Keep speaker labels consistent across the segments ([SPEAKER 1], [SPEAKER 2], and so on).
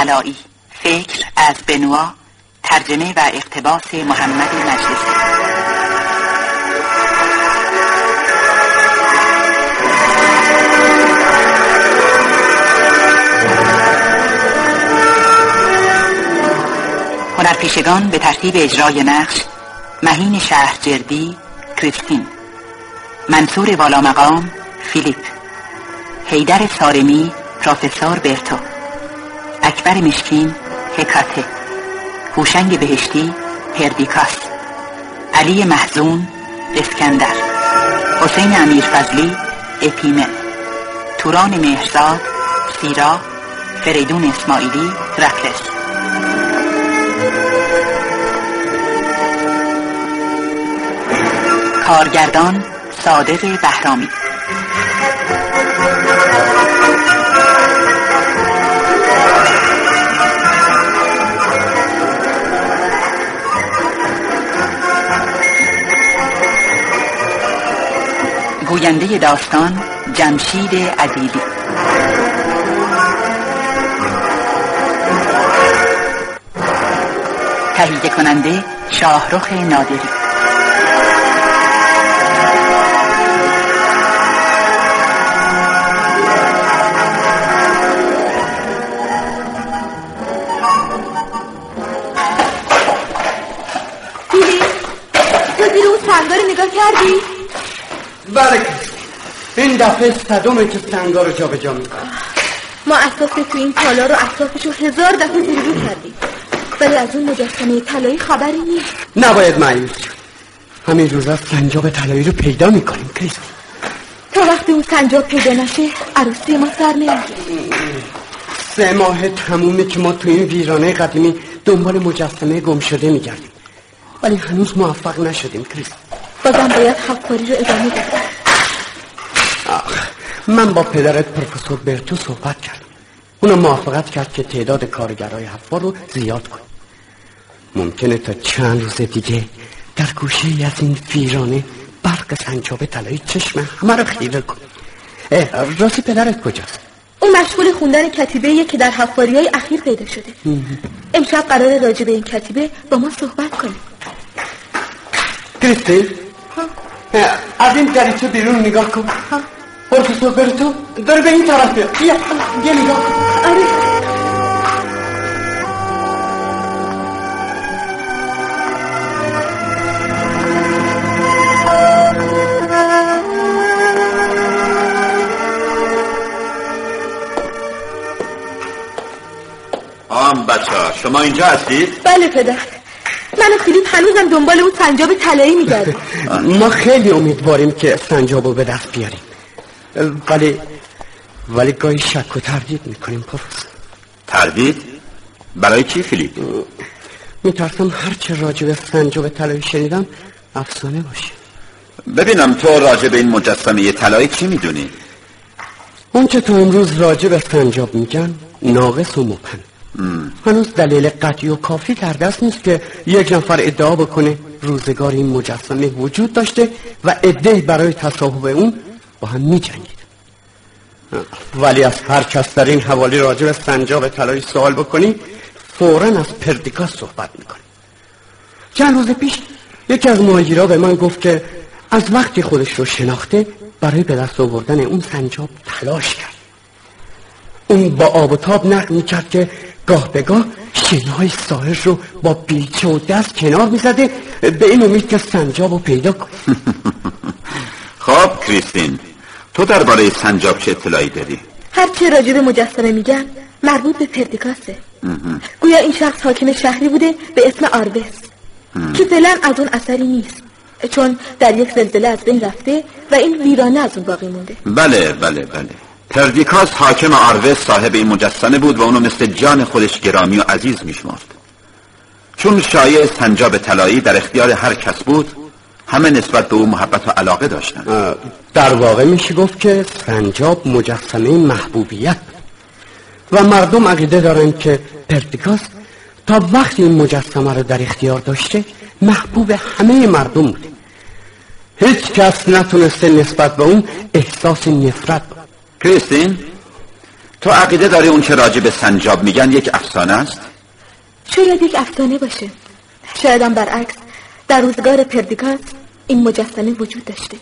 [SPEAKER 1] طلایی. فکر از بنوا ترجمه و اقتباس محمد مجلسی. هنرپیشگان به ترتیب اجرای نقش مهین شهرجردی کریستین. منصور والا مقام فیلیپ. حیدر سارمی پروفسور برتو. اکبر مشکین هکاته هوشنگ بهشتی پردیکاس علی محزون اسکندر. حسین امیر فضلی اپیمه توران مهرزاد سیرا فریدون اسماعیلی رکلس کارگردان صادق بهرامی. گوینده داستان جمشید عدیدی تهیه کننده شاهرخ نادری.
[SPEAKER 2] نگاه کردی؟
[SPEAKER 3] بله این دفعه صدومه که سنگا رو جابجا می‌کنه.
[SPEAKER 2] ما اساس تو این تالا رو اطرافش رو هزار دفعه زیرو کردیم. ولی از اون مجسمه طلایی خبری نیست.
[SPEAKER 3] نباید مایوس شد. همین روزا سنجاب طلایی رو پیدا می‌کنیم کریستی
[SPEAKER 2] تا وقتی اون سنجاب پیدا نشه عروسی ما سر نمی‌گیره.
[SPEAKER 3] سه ماه تمومه که ما تو این ویرانه قدیمی دنبال مجسمه گم شده میگردیم. ولی هنوز موفق نشدیم کریست
[SPEAKER 2] بازم باید حفاری رو ادامه بدم
[SPEAKER 3] من با پدرت پروفسور برتو صحبت کردم. اونم موافقت کرد که تعداد کارگرای حفار رو زیاد کن ممکنه تا چند روز دیگه در گوشه ای از این ویرانه برق سنجاب طلایی چشم همه رو خیره کن راستی پدرت کجاست؟
[SPEAKER 2] اون مشغول خوندن کتیبه که در حفاری های اخیر پیدا شده. امشب قرار راجع به این کتیبه با ما صحبت کنیم.
[SPEAKER 3] کریستی از این دریچه بیرون نگاه کن. پروفسور برتو داره به این طرف بیا بیا نگاه
[SPEAKER 2] آره
[SPEAKER 4] آم بچه ها شما اینجا هستید؟
[SPEAKER 2] بله پدر. من و فیلیپ هنوزم دنبال اون سنجاب طلایی میگردیم.
[SPEAKER 3] ما خیلی امیدواریم که سنجاب رو به دست بیاریم. ولی ولی گاهی شک و تردید می‌کنیم پروفسور
[SPEAKER 4] تردید؟ برای چی فیلیپ؟
[SPEAKER 3] میترسم هرچه راجع به سنجاب طلایی شنیدم افسانه باشه
[SPEAKER 4] ببینم تو راجع به این مجسمه طلایی چی می‌دونی؟
[SPEAKER 3] اون که تو امروز راجع به سنجاب میگن ناقص و مپن هنوز دلیل قطعی و کافی در دست نیست که یک نفر ادعا بکنه روزگار این مجسمه وجود داشته و ادعی برای تصاحب اون با هم می جنگید. ولی از هر کس در این حوالی راجع به سنجاب طلایی سوال بکنی فورا از پردیکاس صحبت می‌کنی چند روز پیش یکی از مهاجرا به من گفت که از وقتی خودش رو شناخته برای به دست آوردن اون سنجاب تلاش کرد. اون با آب و تاب نقل می‌کرد که گاه به گاه شنه های ساحر رو با بیچه و دست کنار می‌زده به این امید که سنجاب رو پیدا کن
[SPEAKER 4] خب کریستین تو درباره سنجاب چه اطلاعی داری؟
[SPEAKER 2] هرچه راجع به مجسمه میگن مربوط به پردیکاسه گویا این شخص حاکم شهری بوده به اسم آربس. که فعلا از اون اثری نیست چون در یک زلزله از بین رفته و این ویرانه از اون باقی مونده.
[SPEAKER 4] بله بله بله. پردیکاس حاکم آروس صاحب این مجسمه بود و اونو مثل جان خودش گرامی و عزیز میشمرد. چون شایع سنجاب طلایی در اختیار هر کس بود همه نسبت به او محبت و علاقه داشتن
[SPEAKER 3] در واقع میشه گفت که سنجاب مجسمه محبوبیت و مردم عقیده دارن که پردیکاس تا وقتی این مجسمه رو در اختیار داشته محبوب همه مردم بود. هیچ کس نتونسته نسبت به اون احساس نفرت بود.
[SPEAKER 4] کریستین تو عقیده داری اون که راجع به سنجاب میگن یک افسانه است؟
[SPEAKER 2] شاید یک افسانه باشه. شایدم برعکس. در روزگار پردیکاس این مجسمه وجود داشته.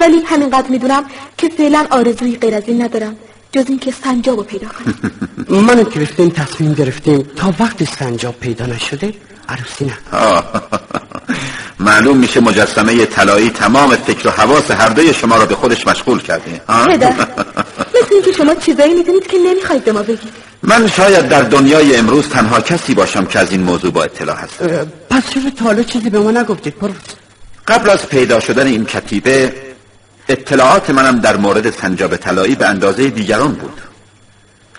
[SPEAKER 2] ولی همینقدر می‌دونم که فعلا آرزوی غیر از این ندارم جز اینکه سنجاب رو پیدا کنم.
[SPEAKER 3] من و کریستین تصمیم گرفتیم تا وقتی سنجاب پیدا نشده عروسی نه.
[SPEAKER 4] معلوم میشه مجسمه طلایی تمام فکر و حواس هر دوی شما را به خودش مشغول کرده.
[SPEAKER 2] پدر مثل اینکه شما چیزایی می‌دونید که نمی‌خواید به ما بگید.
[SPEAKER 4] من شاید در دنیای امروز تنها کسی باشم که از این موضوع با اطلاع هست
[SPEAKER 3] پس چرا تا حالا چیزی به ما نگفتید؟ پروفسور
[SPEAKER 4] قبل از پیدا شدن این کتیبه اطلاعات منم در مورد سنجاب طلایی به اندازه دیگران بود.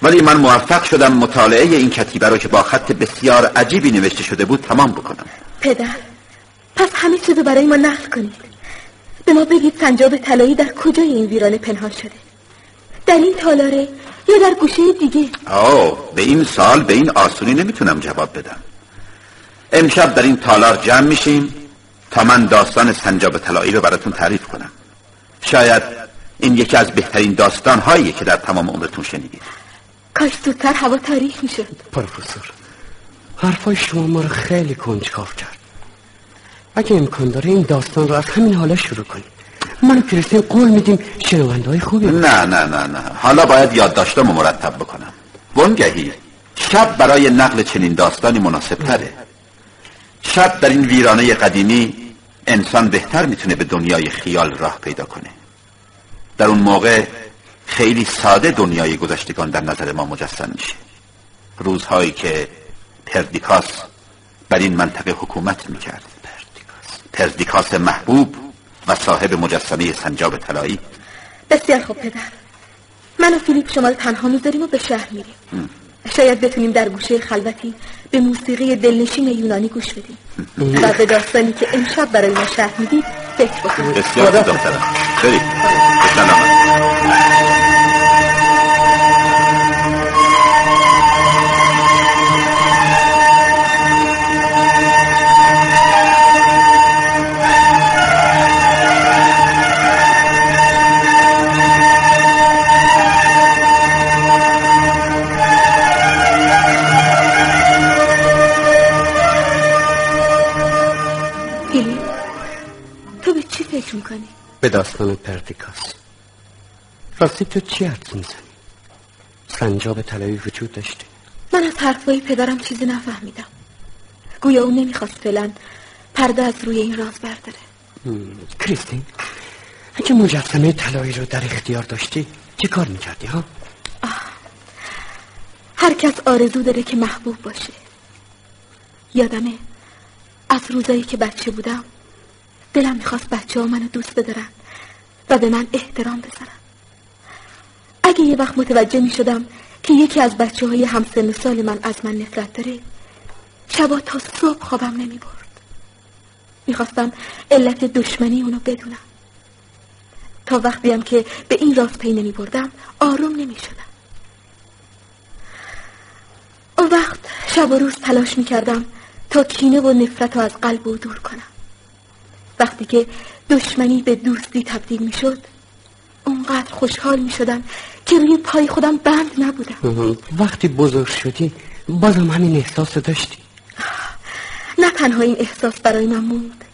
[SPEAKER 4] ولی من موفق شدم مطالعه این کتیبه رو که با خط بسیار عجیبی نوشته شده بود تمام بکنم.
[SPEAKER 2] پدر پس همه چیزو برای ما نقل کنید. به ما بگید سنجاب طلایی در کجای این ویرانه پنهان شده؟ در این تالاره یا در گوشه دیگه؟
[SPEAKER 4] آه به این سال به این آسونی نمی‌تونم جواب بدم. امشب در این تالار جمع میشیم تا من داستان سنجاب طلایی رو براتون تعریف کنم. شاید این یکی از بهترین داستان هایی که در تمام عمرتون شنیدید.
[SPEAKER 2] کاش زودتر هوا تاریخ می‌شد.
[SPEAKER 3] پروفسور حرفای شما ما رو خیلی کنجکاو کرد. اگه امکان داره این داستان رو از همین حالا شروع کنیم. من و کریستین قول میدیم شنونده های خوبی
[SPEAKER 4] نه نه نه نه. حالا باید یادداشتامو مرتب بکنم. ونگهی شب برای نقل چنین داستانی مناسب تره شب در این ویرانه قدیمی انسان بهتر می‌تونه به دنیای خیال راه پیدا کنه. در اون موقع خیلی ساده دنیای گذشتگان در نظر ما مجسم میشه. روزهایی که پردیکاس بر این منطقه حکومت می‌کرد. پردیکاس. محبوب و صاحب مجسمه سنجاب طلایی.
[SPEAKER 2] بسیار خوب پدر. من و فیلیپ شما رو تنها می‌ذاریم و به شهر میریم. شاید بتونیم در گوشه خلوتی به موسیقی دلنشین یونانی گوش بدیم. و به داستانی که امشب برای ما شهر می‌دید فکر بکنیم
[SPEAKER 4] بسیار دخترم. برید
[SPEAKER 3] به داستان پردیکاس راستی تو چی حرف می‌زنی؟ سنجاب طلایی وجود داشته.
[SPEAKER 2] من از حرفای پدرم چیزی نفهمیدم. گویا اون نمی‌خواست فعلا پرده از روی این راز برداره.
[SPEAKER 3] کریستین اگه مجسمه طلایی رو در اختیار داشتی چه کار می‌کردی ها؟
[SPEAKER 2] هر کس آرزو داره که محبوب باشه. یادمه از روزایی که بچه بودم دلم می‌خواست بچه ها منو دوست بدارن و به من احترام بذارن. اگه یه وقت متوجه می‌شدم که یکی از بچه های همسن سال من از من نفرت داره شبا تا صبح خوابم نمی برد می‌خواستم علت دشمنی اونو بدونم. تا وقتیم که به این راست پی نمی بردم آروم نمی شدم اون وقت شب و روز تلاش می کردم تا کینه و نفرت رو از قلب و دور کنم. وقتی که دشمنی به دوستی تبدیل می شد اونقدر خوشحال می شدم که روی پای خودم بند نبودم.
[SPEAKER 3] وقتی بزرگ شدی بازم همین احساس داشتی؟
[SPEAKER 2] نه تنها این احساس برای من موند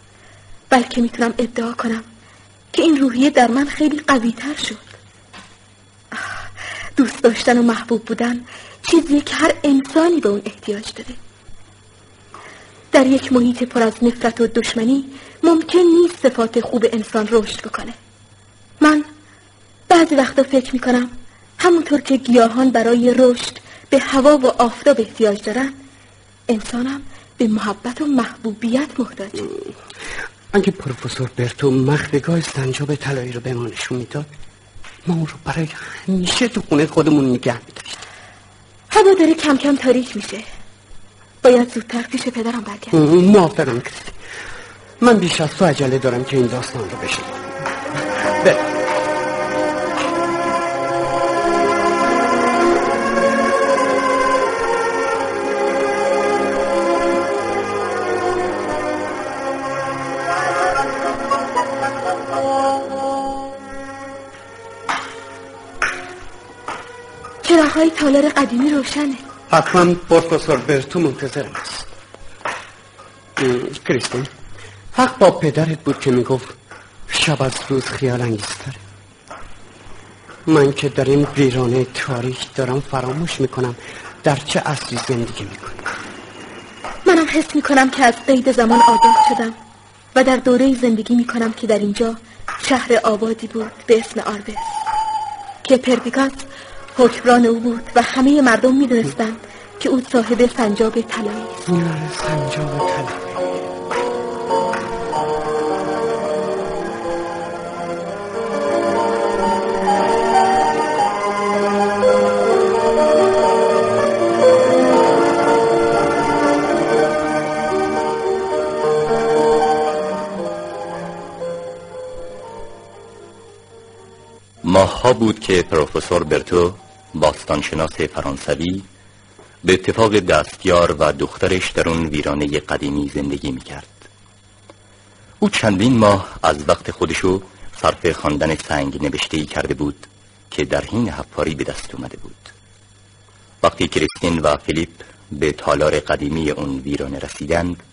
[SPEAKER 2] بلکه می‌تونم ادعا کنم که این روحیه در من خیلی قوی تر شد. دوست داشتن و محبوب بودن چیزیه که هر انسانی به اون احتیاج داره. در یک محیط پر از نفرت و دشمنی ممکن نیست صفات خوب انسان رشد بکنه. من بعضی وقتا فکر می‌کنم همونطور که گیاهان برای رشد به هوا و آفتاب احتیاج دارن انسانم به محبت و محبوبیت محتاجه
[SPEAKER 3] اگه پروفسور برتو مخفیگاه سنجاب طلایی رو به ما نشون می‌داد ما اون رو برای همیشه تو خونه خودمون نگه میداشت
[SPEAKER 2] هوا داره کم کم تاریک میشه. باید زودتر پیش پدرم برگرد
[SPEAKER 3] موافقم کسی من بیش از تو عجله دارم که این داستان رو بشنم برم
[SPEAKER 2] چرا های تالار قدیمی روشنه.
[SPEAKER 3] حتما پروفسور برتو منتظر است. کریستین. حق با پدرت بود که می‌گفت شب از روز خیال انگیزتره من که در این ویرانه تاریخ دارم فراموش می‌کنم در چه اصلی زندگی می‌کنم
[SPEAKER 2] منم حس می‌کنم که از قید زمان آزاد شدم و در دوره زندگی می‌کنم که در اینجا شهر آبادی بود به اسم آربس که پردیکاس حکمران او بود و همه مردم می‌دونستند که او صاحب سنجاب طلایی است.
[SPEAKER 3] سنجاب طلایی.
[SPEAKER 5] بود که پروفسور برتو باستانشناس فرانسوی به اتفاق دستیار و دخترش در اون ویرانه قدیمی زندگی می‌کرد. او چندین ماه از وقت خودشو صرف خواندن سنگ نوشته ای کرده بود که در حین حفاری به دست اومده بود. وقتی کریستین و فیلیپ به تالار قدیمی اون ویرانه رسیدند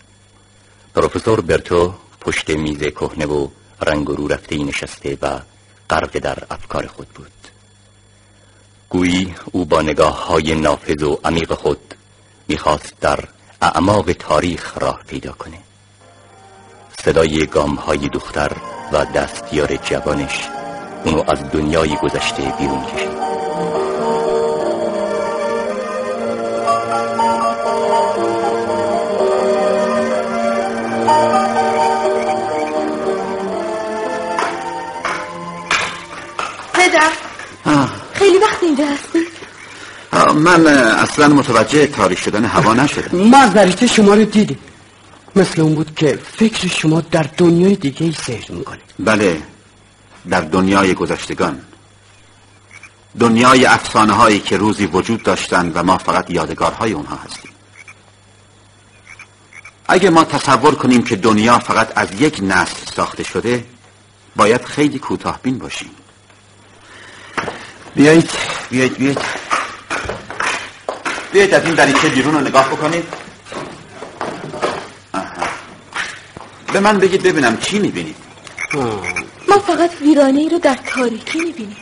[SPEAKER 5] پروفسور برتو پشت میز کهنه و رنگ رو رفته نشسته و غرق در افکار خود بود. گویی او با نگاه های نافذ و عمیق خود می‌خواست در اعماق تاریخ راه پیدا کنه. صدای گام های دختر و دستیار جوانش اونو از دنیای گذشته بیرون کشید.
[SPEAKER 2] خیلی وقت اینجا هستی؟
[SPEAKER 4] من اصلا متوجه تاریخ شدن هوا نشدم.
[SPEAKER 3] ما از شما رو دیدیم مثل اون بود که فکر شما در دنیای دیگه ای سهر می‌کنه.
[SPEAKER 4] بله در دنیای گذشتگان. دنیای افسانه هایی که روزی وجود داشتند و ما فقط یادگارهای اونها هستیم. اگه ما تصور کنیم که دنیا فقط از یک نسل ساخته شده باید خیلی کوتاه بین باشیم. بیایید بیایید بیایید. بیایید از این دریچه بیرون رو نگاه بکنید. به من بگید ببینم چی می‌بینید.
[SPEAKER 2] ما فقط ویرانه ای رو در تاریکی می‌بینیم.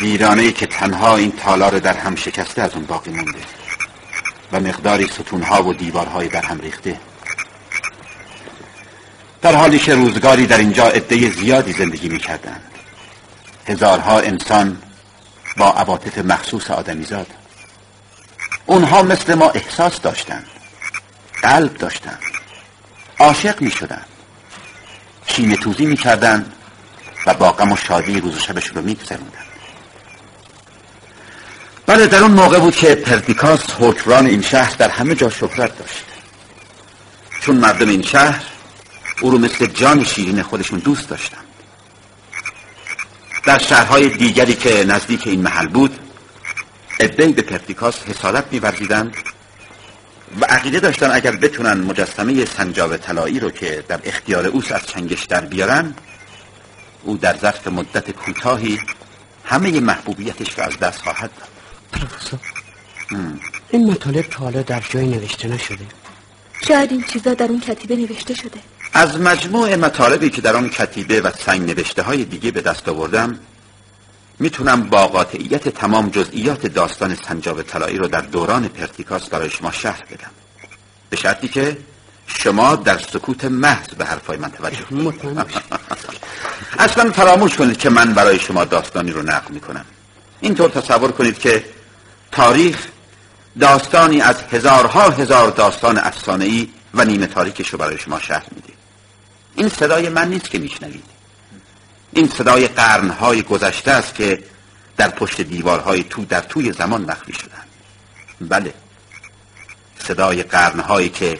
[SPEAKER 4] ویرانه ای که تنها این تالار در هم شکسته از اون باقی مونده. و مقداری ستونها و دیوارهای در هم ریخته. در حالی که روزگاری در اینجا عده زیادی زندگی می‌کردند. هزارها انسان با عواطف مخصوص آدمیزاد. اونها مثل ما احساس داشتند. قلب داشتند. عاشق می شدند شینه توزی می کردند و با غم و شادی روز و شبشون رو می بله در اون موقع بود که پردیکاس حکران این شهر در همه جا شهرت داشت. چون مردم این شهر او رو مثل جان شیرین خودشون دوست داشتند در شهرهای دیگری که نزدیک این محل بود ادهی به پرتیکاس حسادت میورزیدند و عقیده داشتن اگر بتونن مجسمه سنجاب طلایی رو که در اختیار اوس از چنگش در بیارن او در ظرف مدت کوتاهی همه محبوبیتش رو از دست خواهد داد.
[SPEAKER 3] پروفسور این مطالب تا حالا در جای نوشته نشده؟
[SPEAKER 2] شاید این چیزا در اون کتیبه نوشته شده.
[SPEAKER 4] از مجموع مطالبی که در آن کتیبه و سنگ نوشته های دیگه به دست آوردم می‌تونم با قاطعیت تمام جزئیات داستان سنجاب طلایی رو در دوران پرتیکاس برای شما شهر بدم. به شرطی که شما در سکوت محض به حرفای من توجه اصلا فراموش کنید که من برای شما داستانی رو نقل می‌کنم. اینطور تصور کنید که تاریخ داستانی از هزارها هزار داستان افسانه‌ای و نیمه تاریکش رو برای شما شهر میده. این صدای من نیست که میشنوید. این صدای قرنهای گذشته است که در پشت دیوارهای تو در توی زمان مخفی شدن بله. صدای قرنهایی که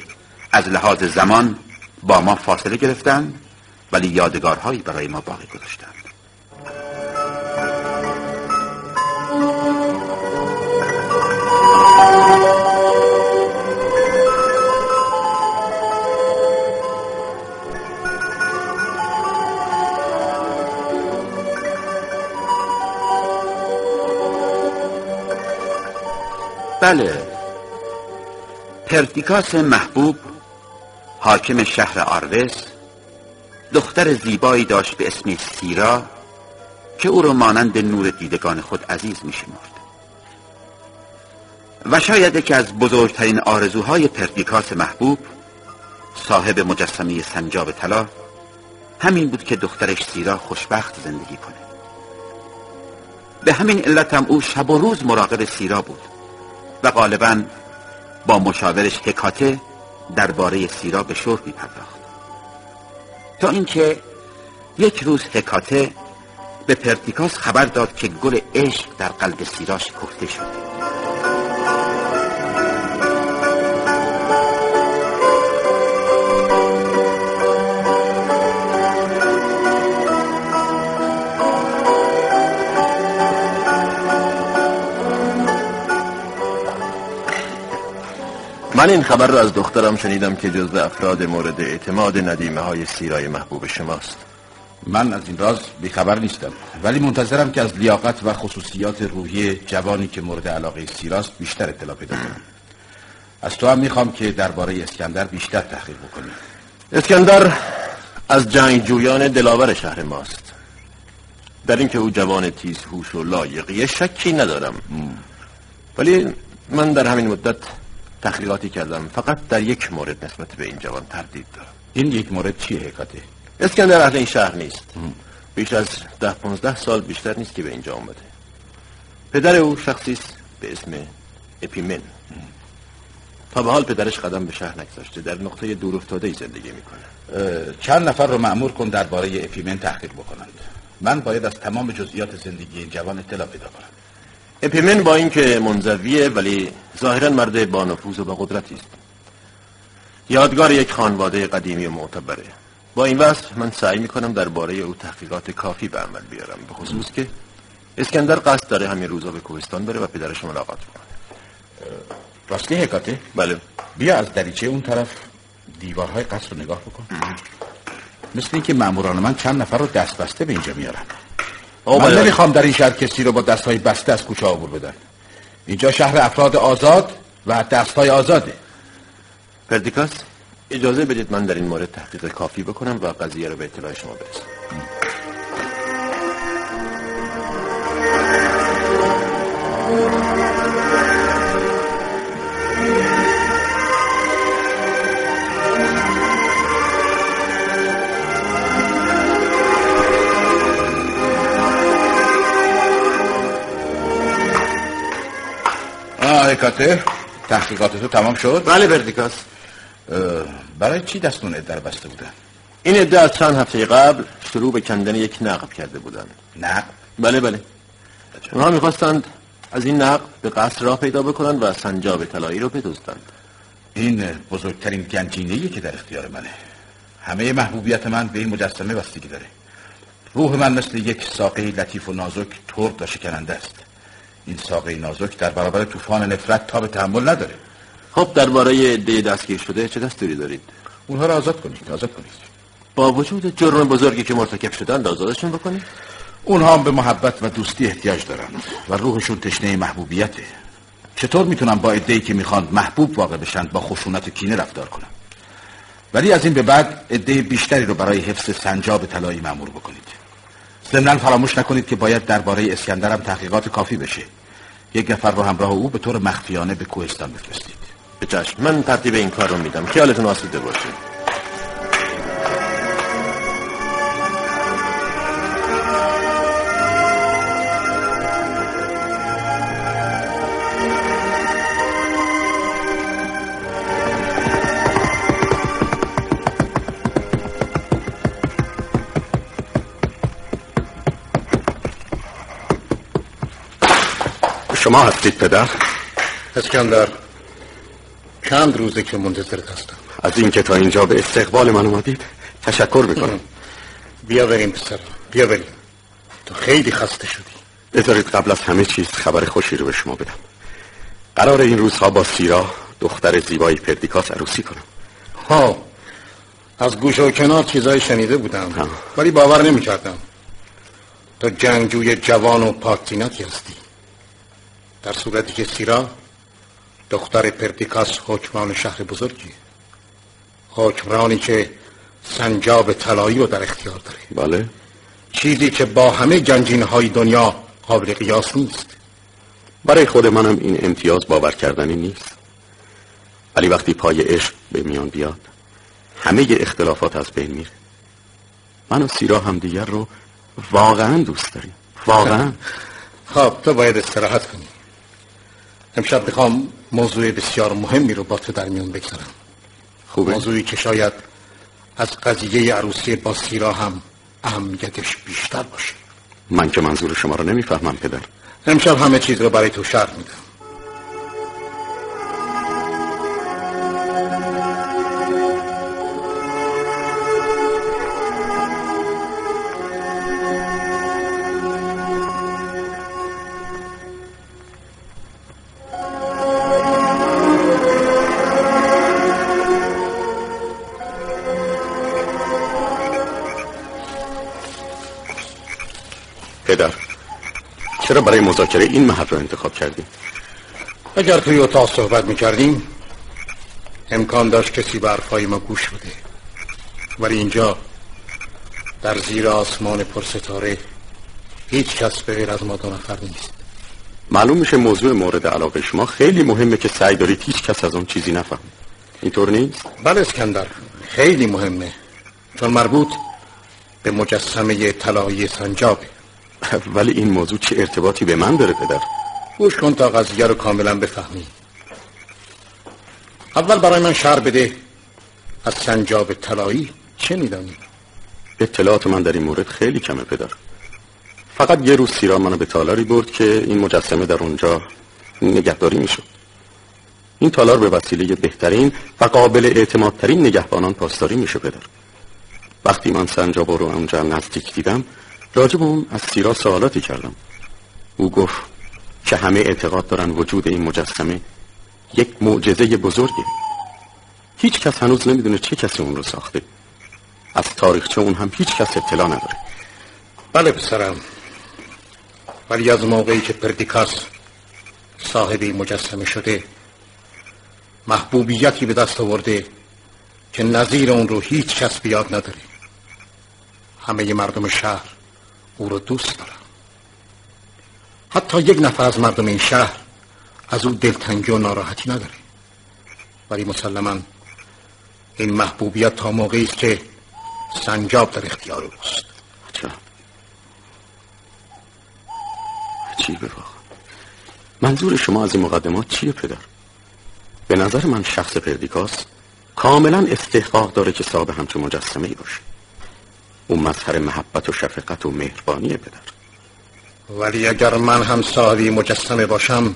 [SPEAKER 4] از لحاظ زمان با ما فاصله گرفتن ولی یادگارهایی برای ما باقی گذاشتن بله. پردیکاس محبوب حاکم شهر آروس دختر زیبایی داشت به اسم سیرا که او را مانند نور دیدگان خود عزیز می شمرد و شاید یکی از بزرگترین آرزوهای پردیکاس محبوب صاحب مجسمه سنجاب طلا همین بود که دخترش سیرا خوشبخت زندگی کنه به همین علت هم او شب و روز مراقب سیرا بود. و غالبا با مشاورش حکاته درباره سیرا به شور پرداخت تا اینکه یک روز حکاته به پرتیکاس خبر داد که گل عشق در قلب سیرا شکفته شده.
[SPEAKER 6] من این خبر را از دخترم شنیدم که جزو افراد مورد اعتماد ندیمه های سیرای محبوب شماست.
[SPEAKER 7] من از این راز بیخبر نیستم ولی منتظرم که از لیاقت و خصوصیات روحی جوانی که مورد علاقه سیراست بیشتر اطلاع پیدا کنم. از تو هم می‌خوام که درباره اسکندر بیشتر تحقیق بکنی
[SPEAKER 6] اسکندر از جنگجویان دلاور شهر ماست. در اینکه او جوان تیز هوش و لایقی شکی ندارم. ولی من در همین مدت تحقیقاتی کردم. فقط در یک مورد نسبت به این جوان تردید دارم.
[SPEAKER 7] این یک مورد چیه حکاته؟
[SPEAKER 6] اسکندر اهل این شهر نیست. بیش از ده پونزده سال بیشتر نیست که به اینجا آمده. پدر او شخصی است به اسم اپیمن. تا به حال پدرش قدم به شهر نگذاشته. در نقطه دور افتاده زندگی می‌کنه.
[SPEAKER 7] چند نفر رو معمور کن درباره اپیمن تحقیق بکنند. من باید از تمام جزئیات زندگی این جوان اطلاع پیدا کنم.
[SPEAKER 6] اپیمن با اینکه منزویه ولی ظاهرا مرد با نفوذ و با قدرتی است. یادگار یک خانواده قدیمی و معتبره. با این وصف من سعی می‌کنم درباره او تحقیقات کافی به عمل بیارم به خصوص که اسکندر قصد داره همین روزا به کوهستان بره و پدرش ملاقات کنه
[SPEAKER 7] راستی حکاته؟
[SPEAKER 6] بله.
[SPEAKER 7] بیا از دریچه اون طرف دیوارهای قصر رو نگاه بکن. مثل اینکه ماموران من چند نفر رو دست بسته به اینجا میارن. من. نمی‌خوام در این شهر کسی رو با دستهای بسته از کوچه عبور بدن. اینجا شهر افراد آزاد و دستهای آزاده.
[SPEAKER 6] پردیکاس؟ اجازه بدید من در این مورد تحقیق کافی بکنم و قضیه رو به اطلاع شما برسم.
[SPEAKER 7] آه حکاته تحقیقات تو تمام شد؟
[SPEAKER 6] بله پردیکاس
[SPEAKER 7] اه، برای چی دستون در بسته بودن؟
[SPEAKER 6] این عده از چند هفته قبل شروع به کندن یک نقب کرده بودند
[SPEAKER 7] نه
[SPEAKER 6] بله بله. اونها می‌خواستند از این نقب به قصر راه پیدا بکنند و سنجاب طلایی رو بدزدند.
[SPEAKER 7] این بزرگترین گنجینه‌ایه که در اختیار منه. همه محبوبیت من به این مجسمه بستگی داره. روح من مثل یک ساقه لطیف و نازک ترد و شکننده است. این ساقه نازک در برابر طوفان نفرت تا به تحمل نداره.
[SPEAKER 6] خب درباره عده دستگیر شده چه دستوری دارید؟
[SPEAKER 7] اونها رو آزاد کنید آزاد کنید.
[SPEAKER 6] با وجود جرم بزرگی که مرتکب شدند آزادشون بکنید؟
[SPEAKER 7] اونها هم به محبت و دوستی احتیاج دارند و روحشون تشنه محبوبیته. چطور می‌تونم با عده‌ای که می‌خوان محبوب واقع بشن با خشونت و کینه رفتار کنم؟ ولی از این به بعد عده بیشتری رو برای حفظ سنجاب طلایی مأمور بکنید. ضمنا فراموش نکنید که باید درباره اسکندرم تحقیقات کافی بشه. یک نفر رو همراه او به طور مخفیانه به کوهستان بفرستید.
[SPEAKER 6] به من ترتیب این کار رو میدم. خیالتون آسوده باشه
[SPEAKER 3] شما هستید پدر؟
[SPEAKER 8] اسکندر چند روزه که منتظرت هستم.
[SPEAKER 3] از اینکه تا اینجا به استقبال من اومدید تشکر می‌کنم.
[SPEAKER 8] بیا بریم پسر. بیا بریم. تو خیلی خسته شدی.
[SPEAKER 3] بذارید قبل از همه چیز خبر خوشی رو به شما بدم. قرار این روزها با سیرا دختر زیبایی پردیکاس عروسی کنم.
[SPEAKER 8] ها از گوش و کنار چیزای شنیده بودم. ولی باور نمی کردم تو جنگجوی جوان و پاکتیناتی هستی. در صورتی که سیرا دختر پردیکاس حکمران شهر بزرگی. حکمرانی که سنجاب طلایی رو در اختیار داره.
[SPEAKER 9] بله.
[SPEAKER 8] چیزی که با همه گنجینه های دنیا قابل قیاس نیست.
[SPEAKER 9] برای خود منم این امتیاز باور کردنی نیست. ولی وقتی پای عشق به میان بیاد همه اختلافات از بین میره. من و سیرا هم دیگر رو واقعا دوست داریم. واقعا.
[SPEAKER 8] خب تو باید استراحت کنی. امشب می‌خوام موضوع بسیار مهمی رو با تو در میون بگذارم.
[SPEAKER 9] خوبه.
[SPEAKER 8] موضوعی که شاید از قضیه عروسی با سیرا هم اهمیتش بیشتر باشه.
[SPEAKER 9] من که منظور شما رو نمی‌فهمم پدر.
[SPEAKER 8] امشب همه چیز رو برای تو شرح میدم.
[SPEAKER 9] مذاکره این محل رو انتخاب کردیم
[SPEAKER 8] اگر توی اتاق صحبت می‌کردیم امکان داشت کسی به حرفای ما گوش بده. ولی اینجا در زیر آسمان پرستاره هیچ کس به غیر از ما دو نفر نیست.
[SPEAKER 9] معلوم میشه موضوع مورد علاقه شما خیلی مهمه که سعی دارید هیچ کس از اون چیزی نفهم اینطور نیست؟
[SPEAKER 8] بله اسکندر خیلی مهمه. چون مربوط به مجسمه طلایی سنجابه.
[SPEAKER 9] ولی این موضوع چه ارتباطی به من داره پدر؟
[SPEAKER 8] گوش کن تا قضیه رو کاملا بفهمی. اول برای من شعر بده. از سنجاب طلایی چه میدانی؟
[SPEAKER 9] اطلاعات من در این مورد خیلی کمه پدر. فقط یه روز سیرا منو به تالاری برد که این مجسمه در اونجا نگهداری می‌شد. این تالار به وسیله بهترین و قابل اعتمادترین نگهبانان پاسداری میشه پدر. وقتی من سنجابا رو اونجا نزدیک دیدم راجع به اون از سیرا سوالاتی کردم. او گفت که همه اعتقاد دارن وجود این مجسمه یک معجزه بزرگه. هیچ کس هنوز نمی‌دونه چه کسی اون رو ساخته. از تاریخچه اون هم هیچ کس اطلاع نداره.
[SPEAKER 8] بله پسرم. ولی از موقعی که پردیکاس صاحب این مجسمه شده محبوبیتی به دست آورده که نظیر اون رو هیچ کس بیاد نداره. همه مردم شهر او رو دوست دارن حتی یک نفر از مردم این شهر از او دلتنگی و ناراحتی نداره. ولی مسلما این محبوبیت تا موقعی است که سنجاب در اختیار اوست.
[SPEAKER 9] عجیبه واقعا منظور شما از این مقدمات چیه پدر؟ به نظر من شخص پردیکاس کاملا استحقاق داره که صاحب همچون مجسمه ای باشه. او مظهر محبت و شفقت و مهربانی پدر.
[SPEAKER 8] ولی اگر من هم صاحبی مجسمه باشم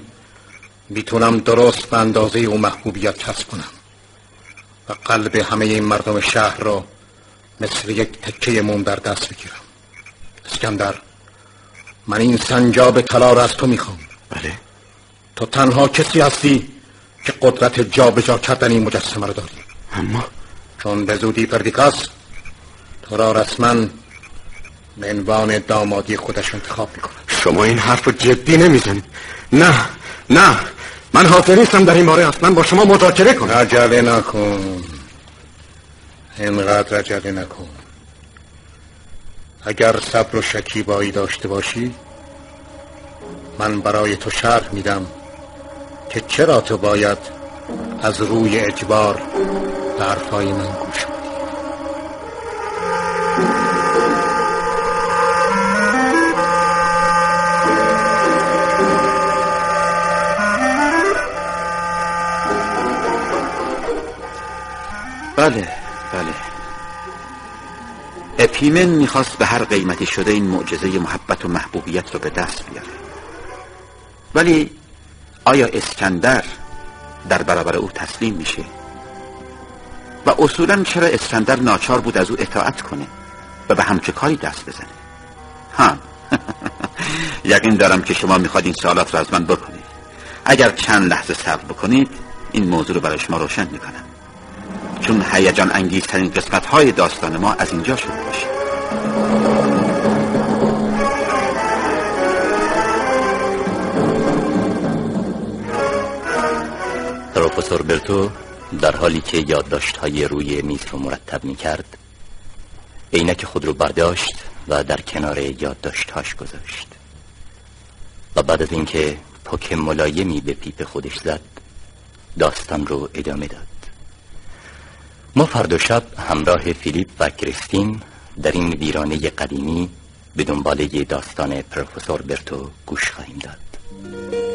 [SPEAKER 8] می‌تونم درست به اندازه او محبوبیت کسب کنم. و قلب همه این مردم شهر را مثل یک تکه موم در دست بگیرم. اسکندر من این سنجاب طلا را از تو می‌خوام.
[SPEAKER 9] بله.
[SPEAKER 8] تو تنها کسی هستی که قدرت جابجا کردن این مجسمه رو داری.
[SPEAKER 9] اما؟
[SPEAKER 8] چون به زودی پردیکاس تو را رسما به عنوان دامادی خودش انتخاب می‌کنه
[SPEAKER 9] شما این حرف رو جدی نمی‌زنید. نه نه. من حاضر نیستم در این باره اصلا با شما مذاکره کنم.
[SPEAKER 8] عجله نکن. اینقدر عجله نکن. اگر صبر و شکیبایی داشته باشی من برای تو شرح میدم که چرا تو باید از روی اجبار به حرفای من گوش
[SPEAKER 4] بله بله. اپیمن می‌خواست به هر قیمتی شده این معجزه محبت و محبوبیت رو به دست بیاره. ولی آیا اسکندر در برابر او تسلیم میشه؟ و اصولا چرا اسکندر ناچار بود از او اطاعت کنه و به همچه کاری دست بزنه؟ ها. یقین دارم که شما می‌خواد این سوالات رو از من بکنید. اگر چند لحظه صبر بکنید این موضوع رو برای شما روشن می‌کنم. چون هیجان انگیزترین قسمت های داستان ما از اینجا شروع میشه.
[SPEAKER 5] پروفسور برتو در حالی که یادداشت های روی میز رو مرتب می کرد عینک خود رو برداشت و در کنار یادداشتهاش گذاشت. و بعد از اینکه پک ملایمی به پیپ خودش زد داستان رو ادامه داد. ما فردا شب همراه فیلیپ و کریستین در این ویرانه قدیمی به دنبال داستان پروفسور برتو گوش خواهیم داد.